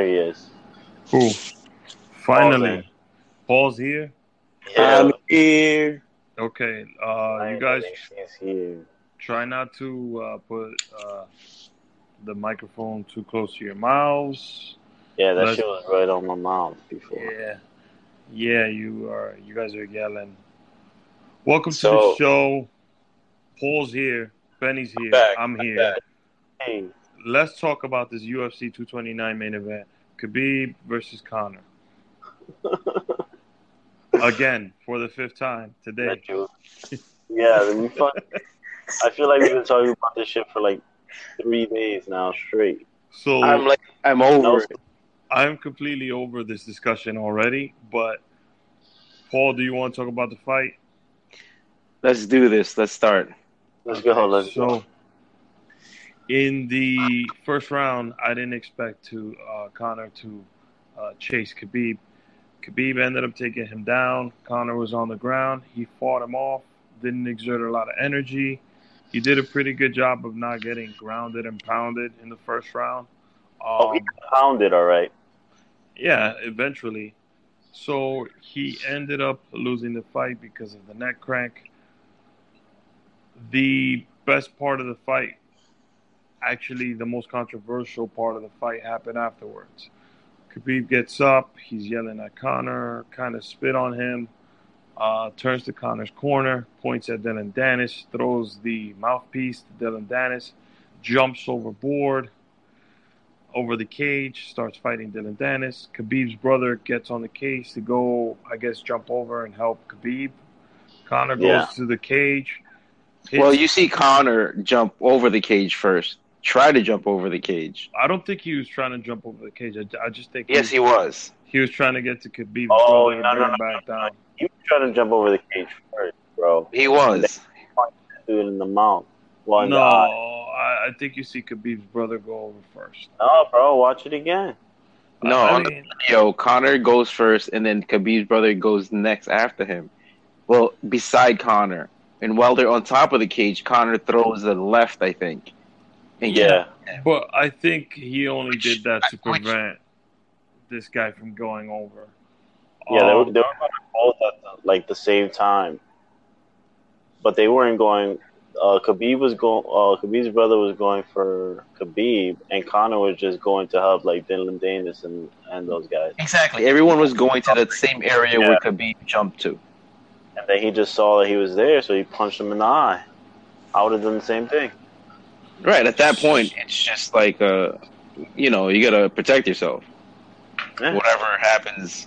there he is. Cool. Finally, Paul's here. Yeah, I'm here. Okay, uh, you guys here. try not to uh, put uh, the microphone too close to your mouths. Yeah, that Let's- shit was right on my mouth before. Yeah, yeah, you are. You guys are yelling. Welcome to the show. Paul's here. Benny's here. back, I'm I'm here. back. Hey, Let's talk about this UFC 229 main event: Khabib versus Conor. Again for the fifth time today. Yeah, then we fuck. I feel like we've been talking about this shit for like three days now straight. So I'm like, I'm over No, it. I'm completely over this discussion already. But Paul, do you want to talk about the fight? Let's do this. Let's start. Let's go. Let's so, go. In the first round, I didn't expect to uh, Conor to uh, chase Khabib. Khabib ended up taking him down. Conor was on the ground. He fought him off. Didn't exert a lot of energy. He did a pretty good job of not getting grounded and pounded in the first round. Oh, Um, he pounded all right. yeah, eventually. So he ended up losing the fight because of the neck crank. The best part of the fight, actually, the most controversial part of the fight happened afterwards. Khabib gets up, he's yelling at Conor, kind of spit on him, uh, turns to Conor's corner, points at Dillon Danis, throws the mouthpiece to Dillon Danis, jumps overboard, over the cage, starts fighting Dillon Danis. Khabib's brother gets on the cage to go, I guess, jump over and help Khabib. Conor goes Yeah. to the cage. Well, you see Conor jump over the cage first. Try to jump over the cage. I don't think he was trying to jump over the cage. I, I just think Yes, he, he was. he was trying to get to Khabib. Oh, brother and no, bring no, him no, back down. You trying to jump over the cage first, bro. He was. Do it in the mouth. Well, No. I, I think you see Khabib's brother go over first. No, bro. Watch it again. No, I on the video, Conor goes first, and then Khabib's brother goes next after him. Well, beside Conor, and while they're on top of the cage, Conor throws the left, I think. And Yeah. but I think he only Which- did that to which- prevent this guy from going over. Yeah, they were, Um, they were going both at the, like the same time, but they weren't going. Uh, Khabib was going. Uh, Khabib's brother was going for Khabib, and Conor was just going to help like Dillon Danis and and those guys. Exactly. Everyone was going to that same area Yeah. where Khabib jumped to. And then he just saw that he was there, so he punched him in the eye. I would have done the same thing. Right, at that point, it's just like, uh, you know, you got to protect yourself. Yeah. Whatever happens,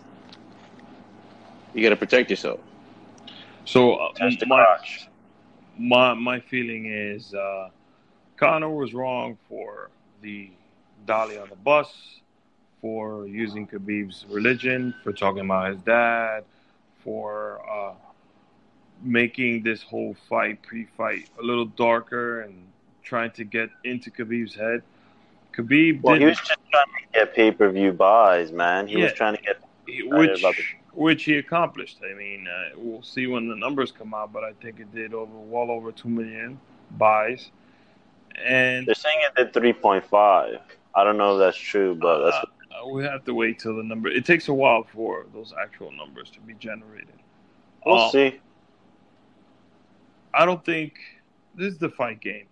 you got to protect yourself. So uh, my, my my feeling is uh, Conor was wrong for the dolly on the bus, for using Khabib's religion, for talking about his dad, for uh, making this whole fight pre-fight a little darker and trying to get into Khabib's head. Khabib Well, he didn't, was just trying to get pay per view buys, man. He was trying to get. which which he accomplished. I mean, uh, we'll see when the numbers come out, but I think it did over well over two million buys, and They're saying it did three point five. I don't know if that's true, but that's uh, we have to wait till the number. It takes a while for those actual numbers to be generated. we'll Uh, see. I don't think this is the fight game.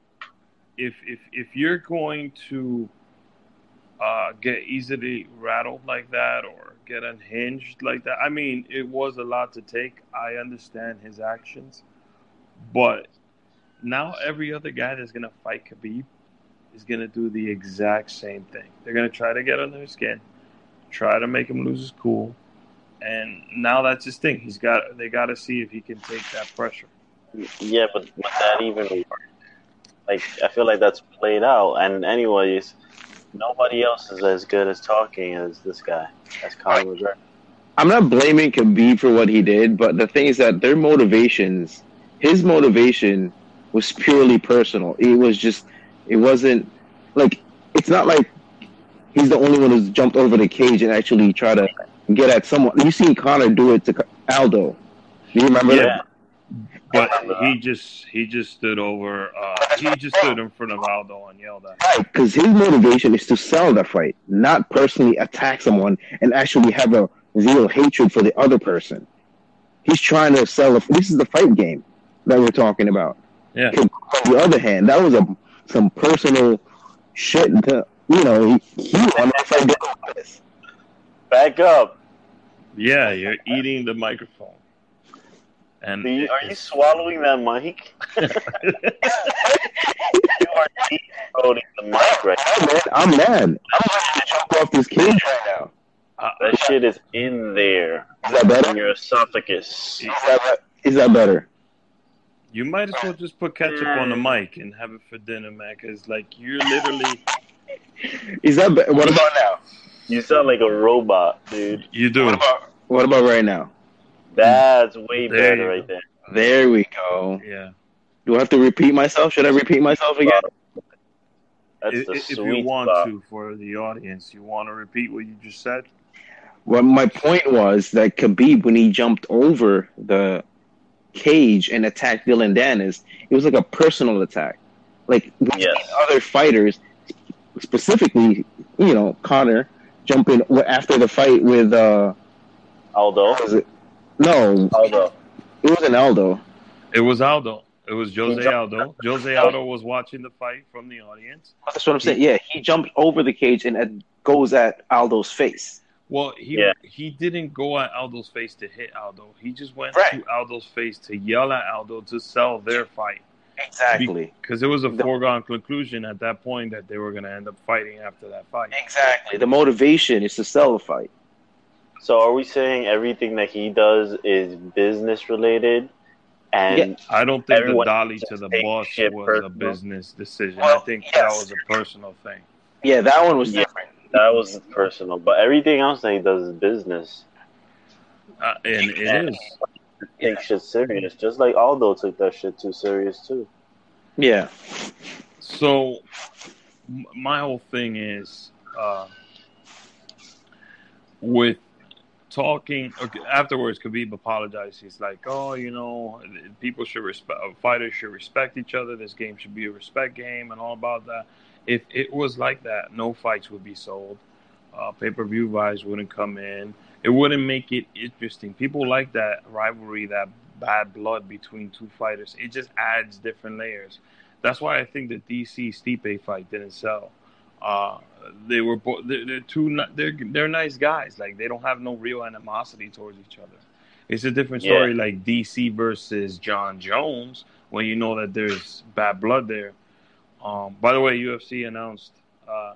If if if you're going to uh, get easily rattled like that or get unhinged like that, I mean, it was a lot to take. I understand his actions, but now every other guy that's gonna fight Khabib is gonna do the exact same thing. They're gonna try to get under his skin, try to make him lose his cool, and now that's his thing. He's got they got to see if he can take that pressure. Yeah, but that even? Like, I feel like that's played out. And anyways, nobody else is as good as talking as this guy, as Conor McGregor. I'm not blaming Khabib for what he did, but the thing is that their motivations, his motivation was purely personal. It was just, it wasn't like, it's not like he's the only one who's jumped over the cage and actually try to get at someone. You seen Conor do it to Aldo. Do you remember Yeah. that? But he just he just stood over. Uh, he just stood in front of Aldo and yelled at. him. Right, because his motivation is to sell the fight, not personally attack someone and actually have a real hatred for the other person. He's trying to sell. A, this is the fight game that we're talking about. Yeah. On the other hand, that was a some personal shit. To, you know, he, he wanted to fight this. Back up. Yeah, you're eating the microphone. And Are you, are you swallowing that mic? you are deep throating the mic right Yeah, man, I'm mad. I'm ready to jump off this cage right now. uh, That shit is in there Is that in better? your esophagus. Is that, is that better? you might as well just put ketchup on the mic and have it for dinner, man. Because like you're literally Is that be- what about now? You sound like a robot, dude. you do. What about what about right now? That's way There better right there. There we go. Yeah. Do I have to repeat myself? Should I repeat myself again? That's If, the if sweet you want spot. to for the audience, you want to repeat what you just said. Well, my point was that Khabib, when he jumped over the cage and attacked Dillon Danis, it was like a personal attack. Like we've Yes. other fighters, specifically, you know, Conor jumping after the fight with uh, Aldo. Was? No, Aldo. it wasn't Aldo. It was Aldo. It was Jose Aldo. Jose Aldo was watching the fight from the audience. That's what I'm saying. Yeah, he jumped over the cage and goes at Aldo's face. Well, he Yeah. he didn't go at Aldo's face to hit Aldo. He just went Right. to Aldo's face to yell at Aldo to sell their fight. Exactly. Because it was a The- foregone conclusion at that point that they were going to end up fighting after that fight. Exactly. The motivation is to sell the fight. So are we saying everything that he does is business related? And Yeah. I don't think the dolly to the boss shit was a business decision. Well, I think that was a personal thing. Yeah, that one was Yeah. different. that was personal. But everything else that he does is business. Uh, and it is. Take shit serious. Just like Aldo took that shit too serious too. Yeah. So, m- my whole thing is uh, with talking okay, afterwards. Khabib apologized. He's like, "Oh, you know, people should respect. Fighters should respect each other. This game should be a respect game, and all about that." If it was like that, no fights would be sold. Uh, Pay per view buys wouldn't come in. It wouldn't make it interesting. People like that rivalry, that bad blood between two fighters. It just adds different layers. That's why I think the DC Stipe fight didn't sell. Uh, they were they're, they're two they're they're nice guys. Like they don't have no real animosity towards each other. It's a different Yeah. story like DC versus John Jones when you know that there's bad blood there. Um, by the way, UFC announced uh,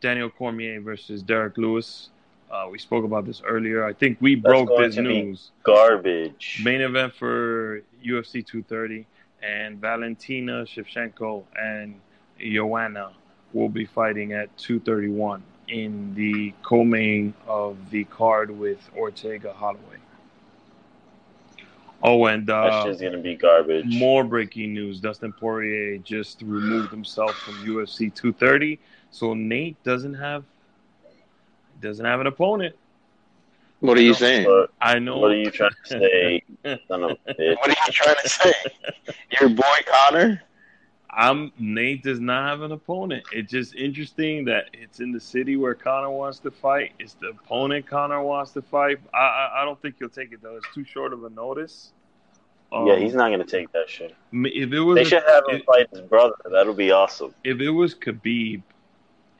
Daniel Cormier versus Derrick Lewis. Uh, we spoke about this earlier. I think we broke going this news. Garbage. Main event for UFC 230, and Valentina Shevchenko and Joanna will be fighting at 231 in the co-main of the card with Ortega Holloway. Oh, and that uh, shit's gonna be garbage. more breaking news: Dustin Poirier just removed himself from UFC 230, so Nate doesn't have doesn't have an opponent. What are you saying? I know. what are you trying to say? Son of a bitch? What are you trying to say? Your boy Conor? I'm Nate does not have an opponent. It's just interesting that it's in the city where Conor wants to fight. It's the opponent Conor wants to fight. I I, I don't think he'll take it though. It's too short of a notice. Um, Yeah, he's not gonna take that shit. If it was They a- should have him fight his brother. That'll be awesome. if it was Khabib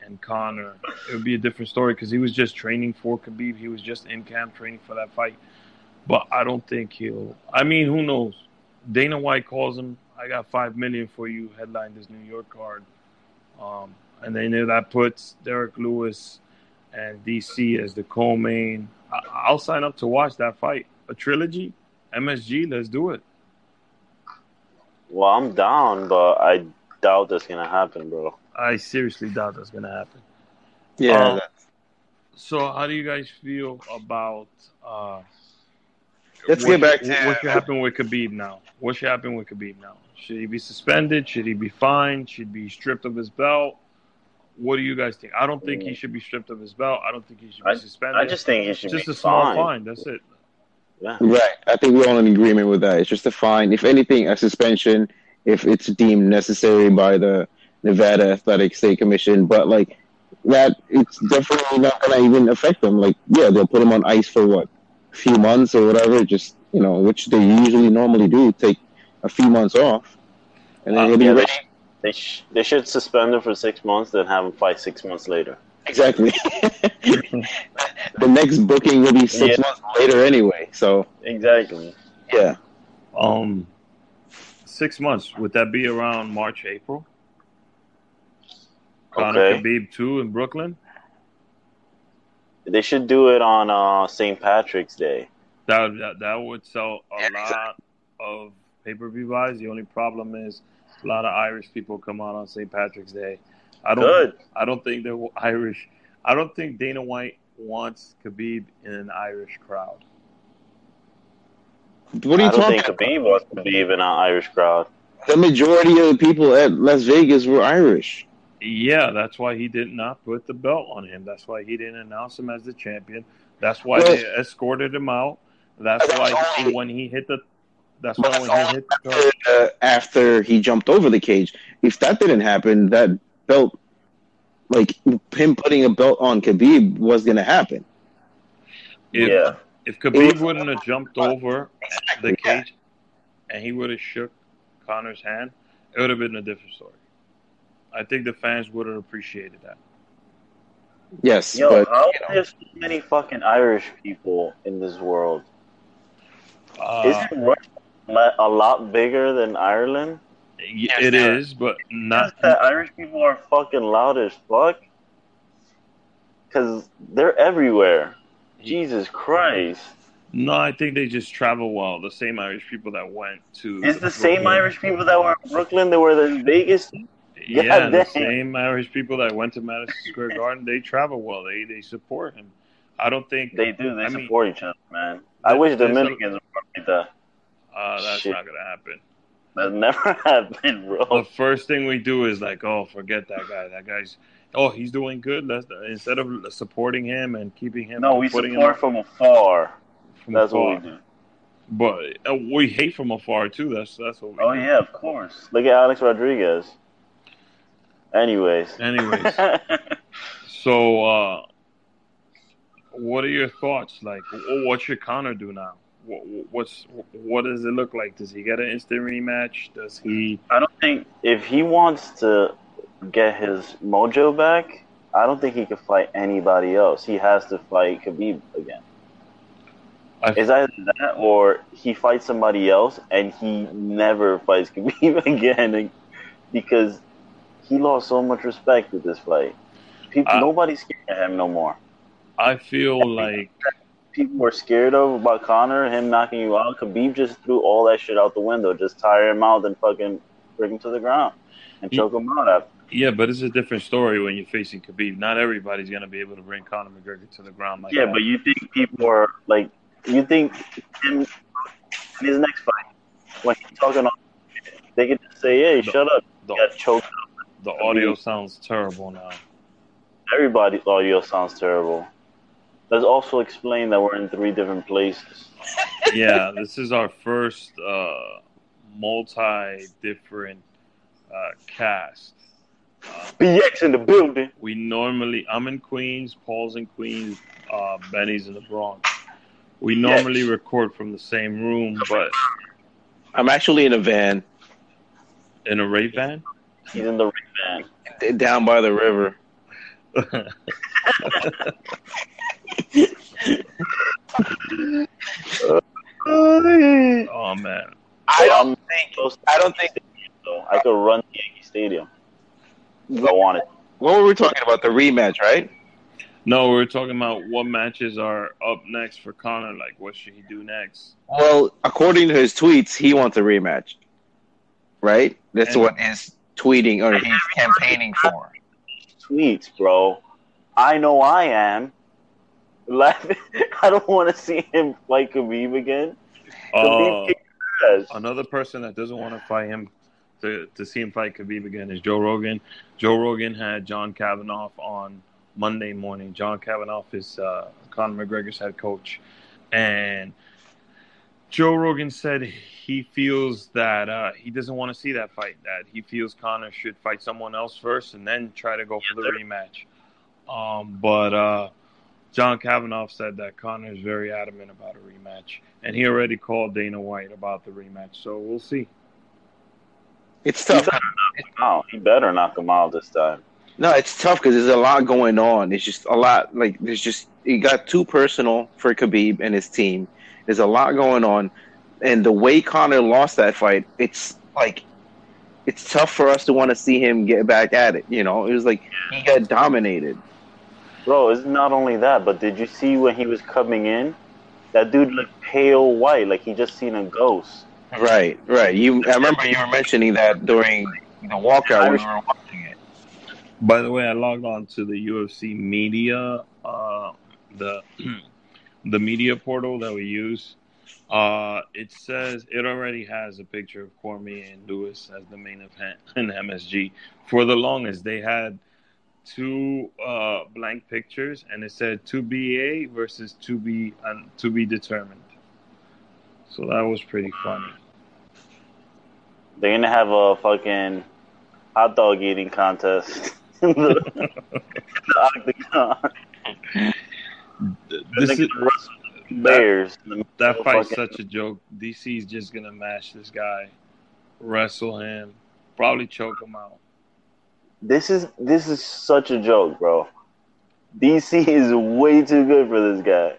and Conor, it would be a different story because he was just training for Khabib. He was just in camp training for that fight. But I don't think he'll. I mean, who knows? Dana White calls him. I got five million for you. Headline this New York card, um, and then that puts Derrick Lewis and DC as the co-main. I, I'll sign up to watch that fight. A trilogy, MSG. Let's do it. Well, I'm down, but I doubt that's gonna happen, bro. I seriously doubt that's gonna happen. Yeah. Um, So, how do you guys feel about? Uh, Let's what get back to- what should happen with Khabib now. What should happen with Khabib now? Should he be suspended? Should he be fined? Should he be stripped of his belt? What do you guys think? I don't think he should be stripped of his belt. I don't think he should be suspended. I just think he should just be a small fined. fine. That's it. Yeah. Right. I think we're all in agreement with that. It's just a fine. If anything, a suspension if it's deemed necessary by the Nevada Athletic State Commission. But like that, it's definitely not going to even affect them. Like, yeah, they'll put them on ice for what, a few months or whatever. Just you know, which they usually normally do, take a few months off, and then Uh, he'll be yeah, ready. They sh- they should suspend him for six months, then have him fight six months later. Exactly. the next booking will be six Yeah. months later anyway. So Exactly. yeah. Um, six months. Would that be around March, April? Conor Okay. Khabib two in Brooklyn. They should do it on uh, St. Patrick's Day. That that, that would sell a Yeah, lot of pay per view buys. The only problem is a lot of Irish people come out on St. Patrick's Day. I don't. Good. I don't think they're Irish. I don't think Dana White wants Khabib in an Irish crowd. What are you I don't talking think about? Khabib wants Khabib in an Irish crowd. The majority of the people at Las Vegas were Irish. Yeah, that's why he did not put the belt on him. That's why he didn't announce him as the champion. That's why Well- they escorted him out. That's That's why only- when he hit the. That's But why when he hit the. uh, after he jumped over the cage. If that didn't happen, that belt, like him putting a belt on Khabib, was going to happen. If, yeah. If Khabib was- wouldn't have jumped over the yeah. cage and he would have shook Conor's hand, it would have been a different story. I think the fans would have appreciated that. Yes, Yo, but how you know, there so many fucking Irish people in this world? Uh, Isn't Russia le- a lot bigger than Ireland? y- it is, but not. that Irish people are fucking loud as fuck. Cause they're everywhere. Jesus Christ! No, I think they just travel well. The same Irish people that went to. It's the same Irish people that were in Brooklyn. They were in Vegas. Yeah, God the same Irish people that went to Madison Square Garden. They travel well. They they support him. I don't think They do. They I mean, support each other, man. I wish there's a- Dominicans were like that. Uh, that's Shit. not gonna happen. That never happened, The first thing we do is like, oh, forget that guy. That guy's, oh, he's doing good. Let's instead of supporting him and keeping him, No, we support him from afar. from That's afar. what we do. But uh, we hate from afar too. That's that's what we. Oh do. yeah, of course. Look at Alex Rodriguez. Anyways. Anyways, so uh, what are your thoughts? Like, what should Conor do now? What, what's what does it look like? Does he get an instant rematch? Does he? I don't think if he wants to get his mojo back, I don't think he can fight anybody else. He has to fight Khabib again. I, It's either that or he fights somebody else and he never fights Khabib again because he lost so much respect with this fight. People, Uh, nobody's scared of him no more. I feel like People were scared of about Conor, him knocking you out. Khabib just threw all that shit out the window, just tire him out and fucking bring him to the ground and choke him out after. yeah, but it's a different story when you're facing Khabib. Not everybody's gonna be able to bring Conor McGregor to the ground like Yeah, that. but you think people are like, you think him in his next fight, when he's talking on, they could just say, hey, The- shut up. the, got choked the audio sounds terrible now. Everybody's audio sounds terrible. Let's also explain that we're in three different places. yeah, this is our first uh, multi different uh, cast. Uh, BX in the building. we normally, I'm in Queens, Paul's in Queens, uh, Benny's in the Bronx. We normally record from the same room, but I'm actually in a van in a Ray van. He's in the ring van. down by the river. oh man, I don't think. I don't think. so I could run to Yankee Stadium if I wanted. What were we talking about? The rematch, right? no, we're talking about what matches are up next for Conor. Like, what should he do next? Well, according to his tweets, he wants a rematch. Right? That's And- what his tweeting or he's campaigning for. Tweets, bro. I know I am. Laughing. I don't want to see him fight Khabib again. Uh, Khabib ass. another person that doesn't want to fight him to, to see him fight Khabib again is Joe Rogan. Joe Rogan had John Kavanagh on Monday morning. John Kavanagh is uh, Conor McGregor's head coach, and Joe Rogan said he feels that uh, he doesn't want to see that fight. That he feels Conor should fight someone else first and then try to go for the rematch. Um, but uh, John Kavanagh said that Conor is very adamant about a rematch, and he already called Dana White about the rematch. So we'll see. It's He tough. better knock him out. He better knock him out this time. No, it's tough because there's a lot going on. It's just a lot. Like there's just it got too personal for Khabib and his team. There's a lot going on, and the way Conor lost that fight, it's like it's tough for us to want to see him get back at it. You know, it was like he got dominated. Bro, it's not only that, but did you see when he was coming in? That dude looked pale white, like he just seen a ghost. Right, right. You, I remember you were mentioning that during the walkout when we were watching it. By the way, I logged on to the UFC media, uh, the the media portal that we use. Uh, it says it already has a picture of Cormier and Lewis as the main event in MSG. For the longest, they had two uh, blank pictures, and it said to be a versus to be un- to be determined. So that was pretty funny. They're gonna have a fucking hot dog eating contest in the, in the octagon. This is bears. in the middle That of fight's fucking- such a joke. DC's just gonna mash this guy, wrestle him, probably choke him out. This is this is such a joke, bro. DC is way too good for this guy.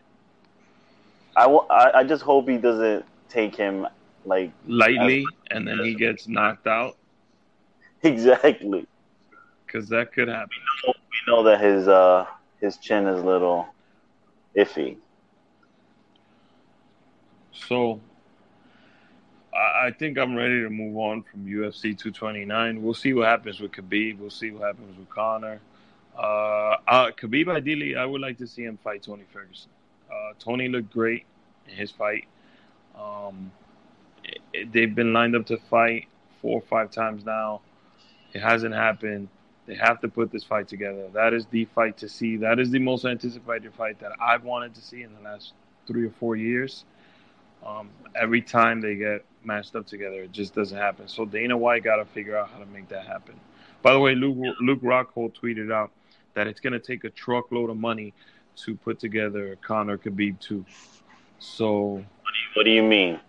I, I, I just hope he doesn't take him like Lightly, and then he gets knocked out, exactly. because that could happen. We know that his uh his chin is a little iffy. So, I, think I'm ready to move on from UFC 229. We'll see what happens with Khabib. We'll see what happens with Conor. Uh, uh, Khabib, ideally, I would like to see him fight Tony Ferguson. Uh, Tony looked great in his fight. Um, it- they've been lined up to fight four or five times now. It hasn't happened. They have to put this fight together. That is the fight to see. That is the most anticipated fight that I've wanted to see in the last three or four years. Um, every time they get matched up together, it just doesn't happen. So Dana White got to figure out how to make that happen. By the way, Luke, Luke Rockhold tweeted out that it's going to take a truckload of money to put together Conor Khabib too. So What do you mean?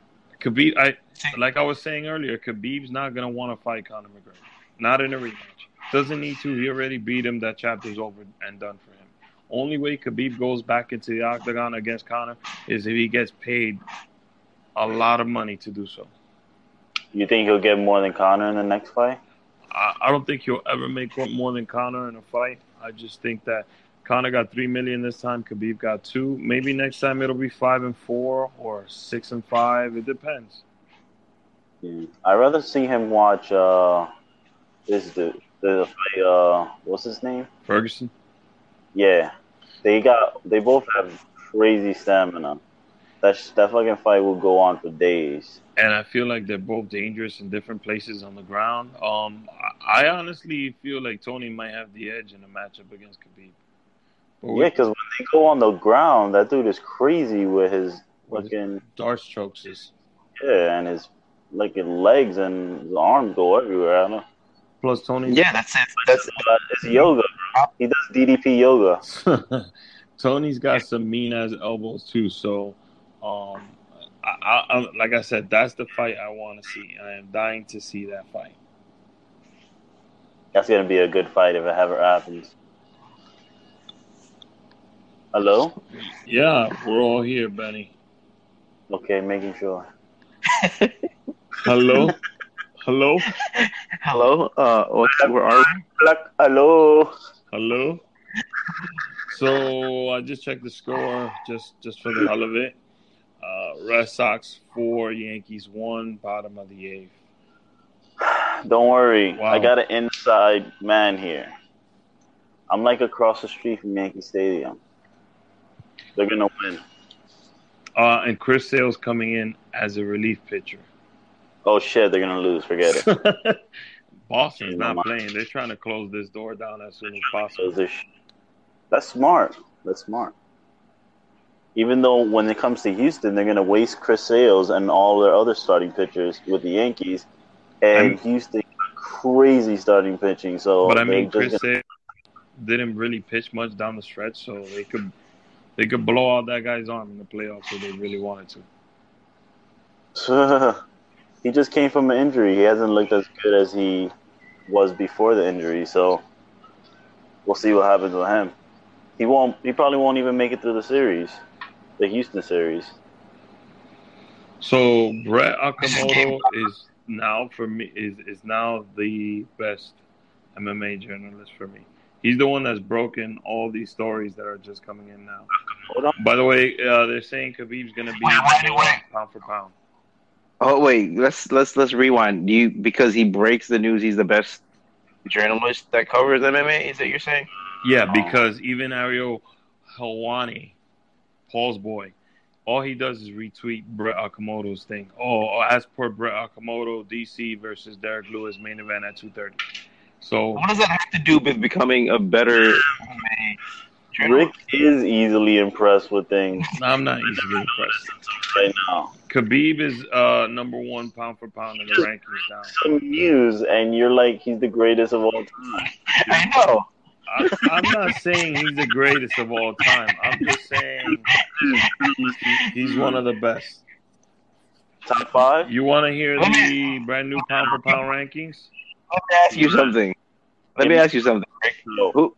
Khabib, I like I was saying earlier, Khabib's not going to want to fight Conor McGregor. Not in a rematch. Doesn't need to. He already beat him. That chapter's over and done for him. Only way Khabib goes back into the octagon against Conor is if he gets paid a lot of money to do so. You think he'll get more than Conor in the next fight? I, I don't think he'll ever make more than Conor in a fight. I just think that Conor got three million this time. Khabib got two. Maybe next time it'll be five and four or six and five. It depends. Yeah. I'd rather see him watch uh this dude. The fight, uh what's his name? Ferguson. Yeah. They got they both have crazy stamina. That sh- that fucking fight will go on for days. and I feel like they're both dangerous in different places on the ground. Um, I I honestly feel like Tony might have the edge in a matchup against Khabib. But Yeah, because when they go on the ground, that dude is crazy with his With his- fucking D'Arce chokes is yeah, and his like his legs and his arms go everywhere. I don't know. plus Tony. Yeah, that's it. That's Uh, it's yoga. He does DDP yoga. Tony's got some mean ass elbows too. So, um, I, I, I, like I said, that's the fight I want to see. I am dying to see that fight. That's gonna be a good fight if it ever happens. Hello? Yeah, we're all here, Benny. Okay, making sure. Hello, hello, hello. Uh, what's, where are we? Hello. hello. So I just checked the score, just just for the hell of it. Uh, Red Sox four, Yankees one, bottom of the eighth. Don't worry, Wow. I got an inside man here. I'm like across the street from Yankee Stadium. They're gonna win. Uh, and Chris Sale's coming in as a relief pitcher. Oh shit, they're gonna lose. Forget it. Boston's not mind. playing. They're trying to close this door down as soon as possible. That's smart. That's smart. Even though when it comes to Houston, they're gonna waste Chris Sales and all their other starting pitchers with the Yankees, and And- Houston crazy starting pitching. So But I mean, Chris Sale didn't really pitch much down the stretch, so they could they could blow out that guy's arm in the playoffs if they really wanted gonna- he just came from an injury. He hasn't looked as good as he was before the injury. So we'll see what happens with him. He won't. He probably won't even make it through the series, the Houston series. So Brett Okamoto is now for me is is now the best MMA journalist for me. He's the one that's broken all these stories that are just coming in now. Hold on. By the way, uh, they're saying Khabib's gonna be Wait, wait, number wait. one pound for pound. Oh wait, let's let's let's rewind. Do you because he breaks the news, he's the best journalist that covers MMA. Is that you're saying? Yeah, because even Ariel Helwani, Paul's boy, all he does is retweet Brett Okamoto's thing. Oh, as per Brett Okamoto, DC versus Derrick Lewis main event at two thirty. So What does that have to do with becoming a better Rick is easily impressed with things I'm not easily impressed. right now. Khabib is uh, number one pound for pound in the rankings now. Some news, and you're like, he's the greatest of all time. I know. I, I'm not saying he's the greatest of all time. I'm just saying he's one of the best. Top five? You want to hear the brand new pound for pound rankings? Let me ask you something. Let me ask you something. Who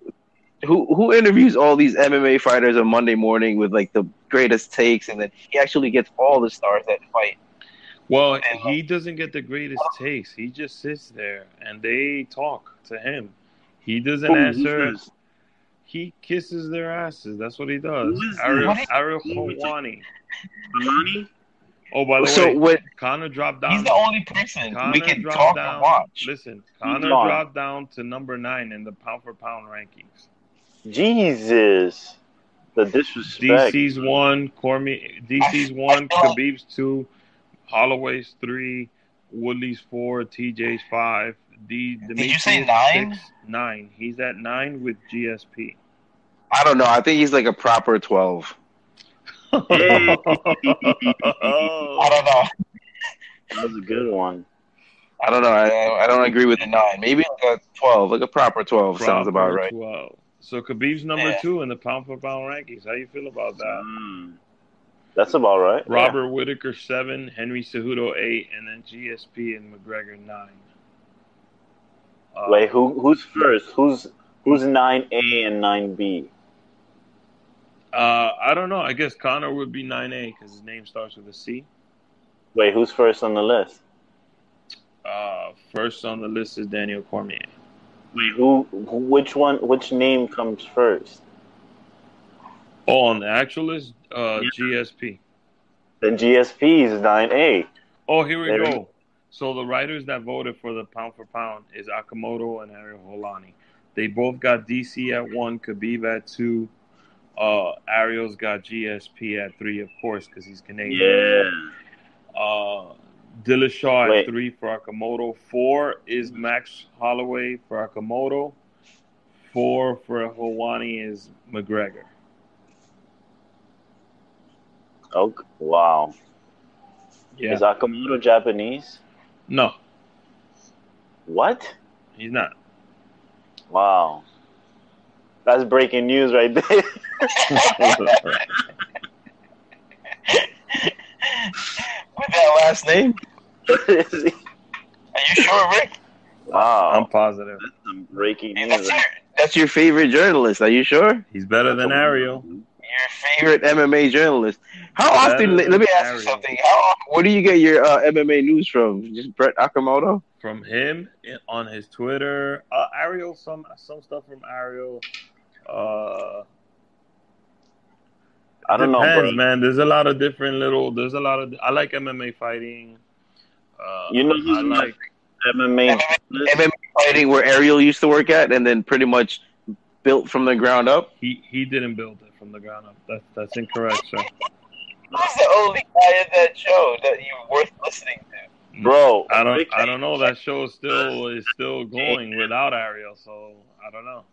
who who interviews all these MMA fighters on Monday morning with like the greatest takes, and then he actually gets all the stars that fight? Well, he doesn't get the greatest takes. He just sits there and they talk to him. He doesn't Who answer. He kisses their asses. That's what he does. Who is Ariel, this? Ariel Who is it? Helwani. Oh, by the So way, what? Conor dropped down. He's the only person Conor we can talk down. and watch. Listen, Conor gone. dropped down to number nine in the pound for pound rankings. Jesus. The disrespect. DC's one, Cormier. DC's one, Khabib's two, Holloway's three, Woodley's four, TJ's five. D. you say nine? Six, nine. He's at nine with GSP. I don't know. I think he's like a proper twelve. Hey. I don't know. That was a good one. I don't know. I, I don't agree with the nine. Maybe like a twelve, like a proper twelve sounds about right. 12. So Khabib's number Yeah. two in the pound for pound rankings. How you feel about that? Mm. That's about right. Robert Whitaker seven, Henry Cejudo eight, and then GSP and McGregor nine. Uh, Wait, who who's first? Who's who's nine A and nine B? Uh, I don't know. I guess Conor would be nine A because his name starts with a C. Wait, who's first on the list? Uh, first on the list is Daniel Cormier. Wait, who, who which one which name comes first? Oh, on the actual list, uh, GSP. Then GSP is nine A. Oh, here we There we go. So the writers that voted for the pound for pound is Okamoto and Ariel Helwani. They both got DC at one, Khabib at two. Uh, Ariel's got GSP at three, of course, because he's Canadian. Yeah. Uh, Dillashaw at three for Okamoto. Four is Max Holloway for Okamoto. Four for Helwani is McGregor. Oh wow. Yeah. Is Okamoto Japanese? No, What? he's not. Wow. That's breaking news right there. With that last name? Is he- Are you sure, Rick? wow. I'm positive. That's some breaking news. That's your, that's your favorite journalist. Are you sure? He's better than Ariel. Mm-hmm. Your favorite MMA journalist. How often? Let me ask you something. How? Where do you get your uh, MMA news from? Just Brett Okamoto? from him on his Twitter. Uh, Ariel, some some stuff from Ariel. Uh, I don't know, depends, bro. man. There's a lot of different little. There's a lot of. I like MMA fighting. Uh, You know I like. MMA. MMA fighting where Ariel used to work at, and then pretty much built from the ground up. He he didn't build it from the ground up. That's that's incorrect, sir. Who's the only guy in that show that you're worth listening to? Bro, I don't I don't know. That show is still is still going without Ariel, so I don't know.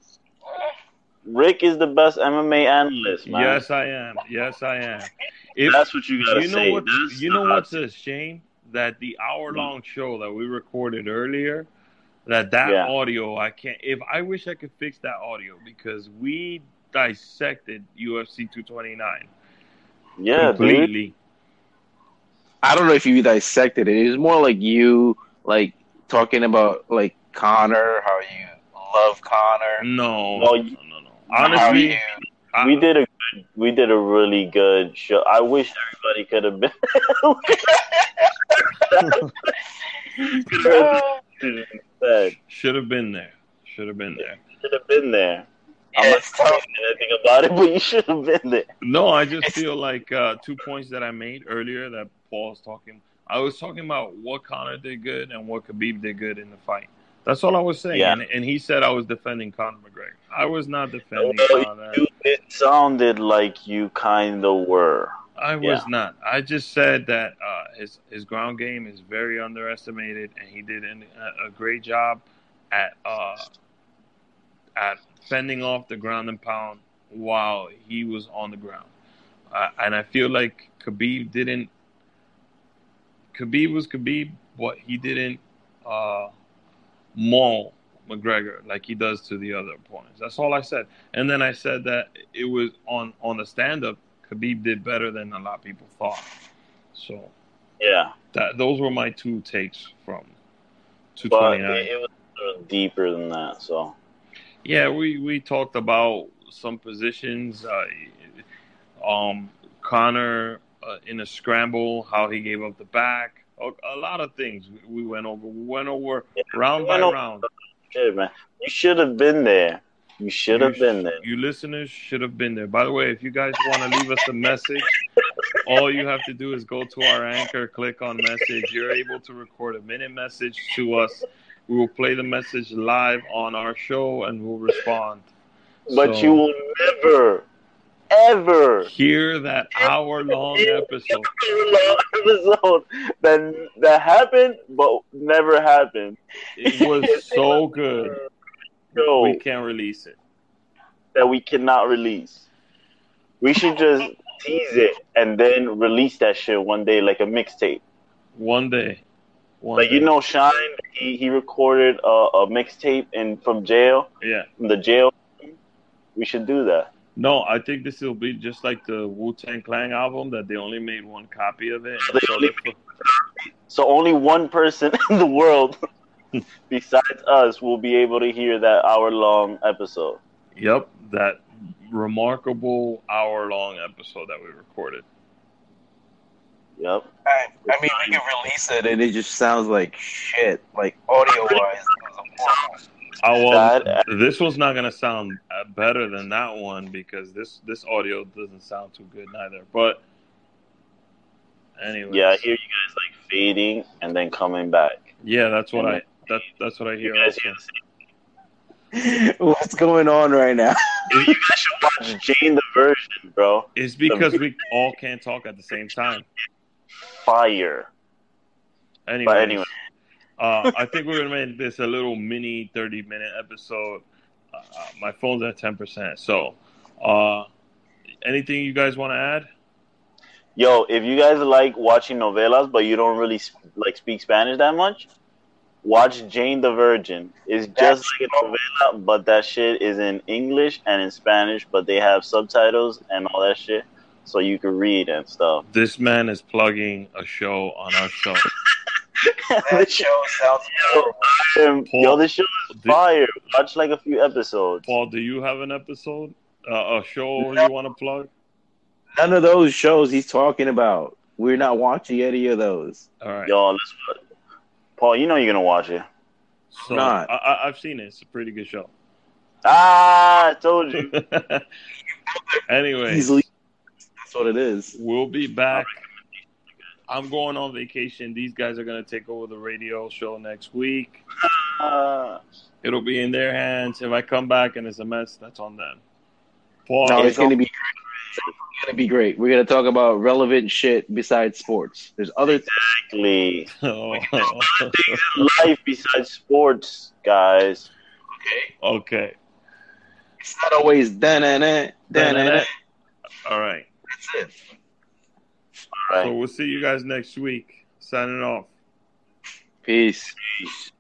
Rick is the best MMA analyst, man. Yes, I am. Yes, I am. If That's what you gotta you know say. what, you know what's a shame that the hour long show that we recorded earlier, that that Yeah. audio I can't. If I wish I could fix that audio because we dissected UFC 229 Yeah, dude. completely. I don't know if you dissected it. It was more like you like talking about like Conor, how you love Conor. No, Well, no, you- no, no. Honestly, you- I- We did a good, we did a really good show. I wish everybody could have been. Said should have been there. Should have been there. should have been there. I'm Yeah, not it's tough. saying anything about it, but you should have been there. No, I just feel like uh, two points that I made earlier that Paul was talking. I was talking about what Conor did good and what Khabib did good in the fight. That's all I was saying. Yeah. And, and he said I was defending Conor McGregor. I was not defending Well, Conor. You, it sounded like you kind of were. I was yeah. not. I just said that uh, his his ground game is very underestimated, and he did an, a, a great job at uh, at fending off the ground and pound while he was on the ground. Uh, and I feel like Khabib didn't. Khabib was Khabib, but he didn't uh, maul McGregor like he does to the other opponents. That's all I said. And then I said that it was on on the stand up. Khabib did better than a lot of people thought. So Yeah, that those were my two takes from 229. it, it was deeper than that. So Yeah, we we talked about some positions. Uh, um, Conor uh, in a scramble, how he gave up the back, a, a lot of things we went over. We went over round we by over- round. shit, man, you should have been there. You should have been there. You listeners should have been there. By the way, if you guys want to leave us a message, all you have to do is go to our anchor, click on message. You're able to record a minute message to us. We will play the message live on our show and we'll respond. But So- you will never, ever Hear that hour long episode. episode that that happened, but never happened. It was so good. Yo, We can't release it. that we cannot release. We should just tease it and then release that shit one day like a mixtape. One day. One Like you know, Shine he, he recorded a, a mixtape in from jail Yeah. from the jail. We should do that. No, I think this will be just like the Wu Tang Clan album that they only made one copy of it. So only So only one person in the world besides us will be able to hear that hour long episode. Yep, that remarkable hour long episode that we recorded. Yep. I, I mean, we can release it, and it just sounds like shit. Like audio wise, it was. Oh, well, this one's not gonna sound uh, better than that one because this this audio doesn't sound too good neither. But anyway, Yeah, I hear you guys like fading and then coming back. yeah, that's what I that that's what I hear. guys Also. hear. What's going on right now? You guys should watch Jane the Virgin, bro. It's because we all can't talk at the same time. Fire. Anyways, But anyway. uh, I think we're gonna make this a little mini thirty minute episode. Uh, uh, my phone's at ten percent. So, uh, anything you guys want to add? Yo, if you guys like watching novelas but you don't really like speak Spanish that much, watch Jane the Virgin. It's just That's- like a novela, but that shit is in English and in Spanish, but they have subtitles and all that shit, so you can read and stuff. This man is plugging a show on our show. That show sounds horrible. Um, Paul, Yo, this show is did- fire. Watch like a few episodes. Paul, do you have an episode, uh, a show No. you want to plug? None of those shows he's talking about. We're not watching any of those. All right. Yo, let's. Paul, you know you're gonna watch it. so not. I, I, I've seen it. It's a pretty good show. Ah, I told you. anyway, Easily, that's what it is. we'll be back. I'm going on vacation. These guys are going to take over the radio show next week. Ah. It'll be in their hands. If I come back and it's a mess, that's on them. Paul, No, it's it's gonna be it's gonna be great. We're gonna talk about relevant shit besides sports. There's other things. Exactly. Oh, Life besides sports, guys. Okay. okay. It's not always da na na da na na. All right. That's it. All right. So we'll see you guys next week. Signing off. Peace. Peace.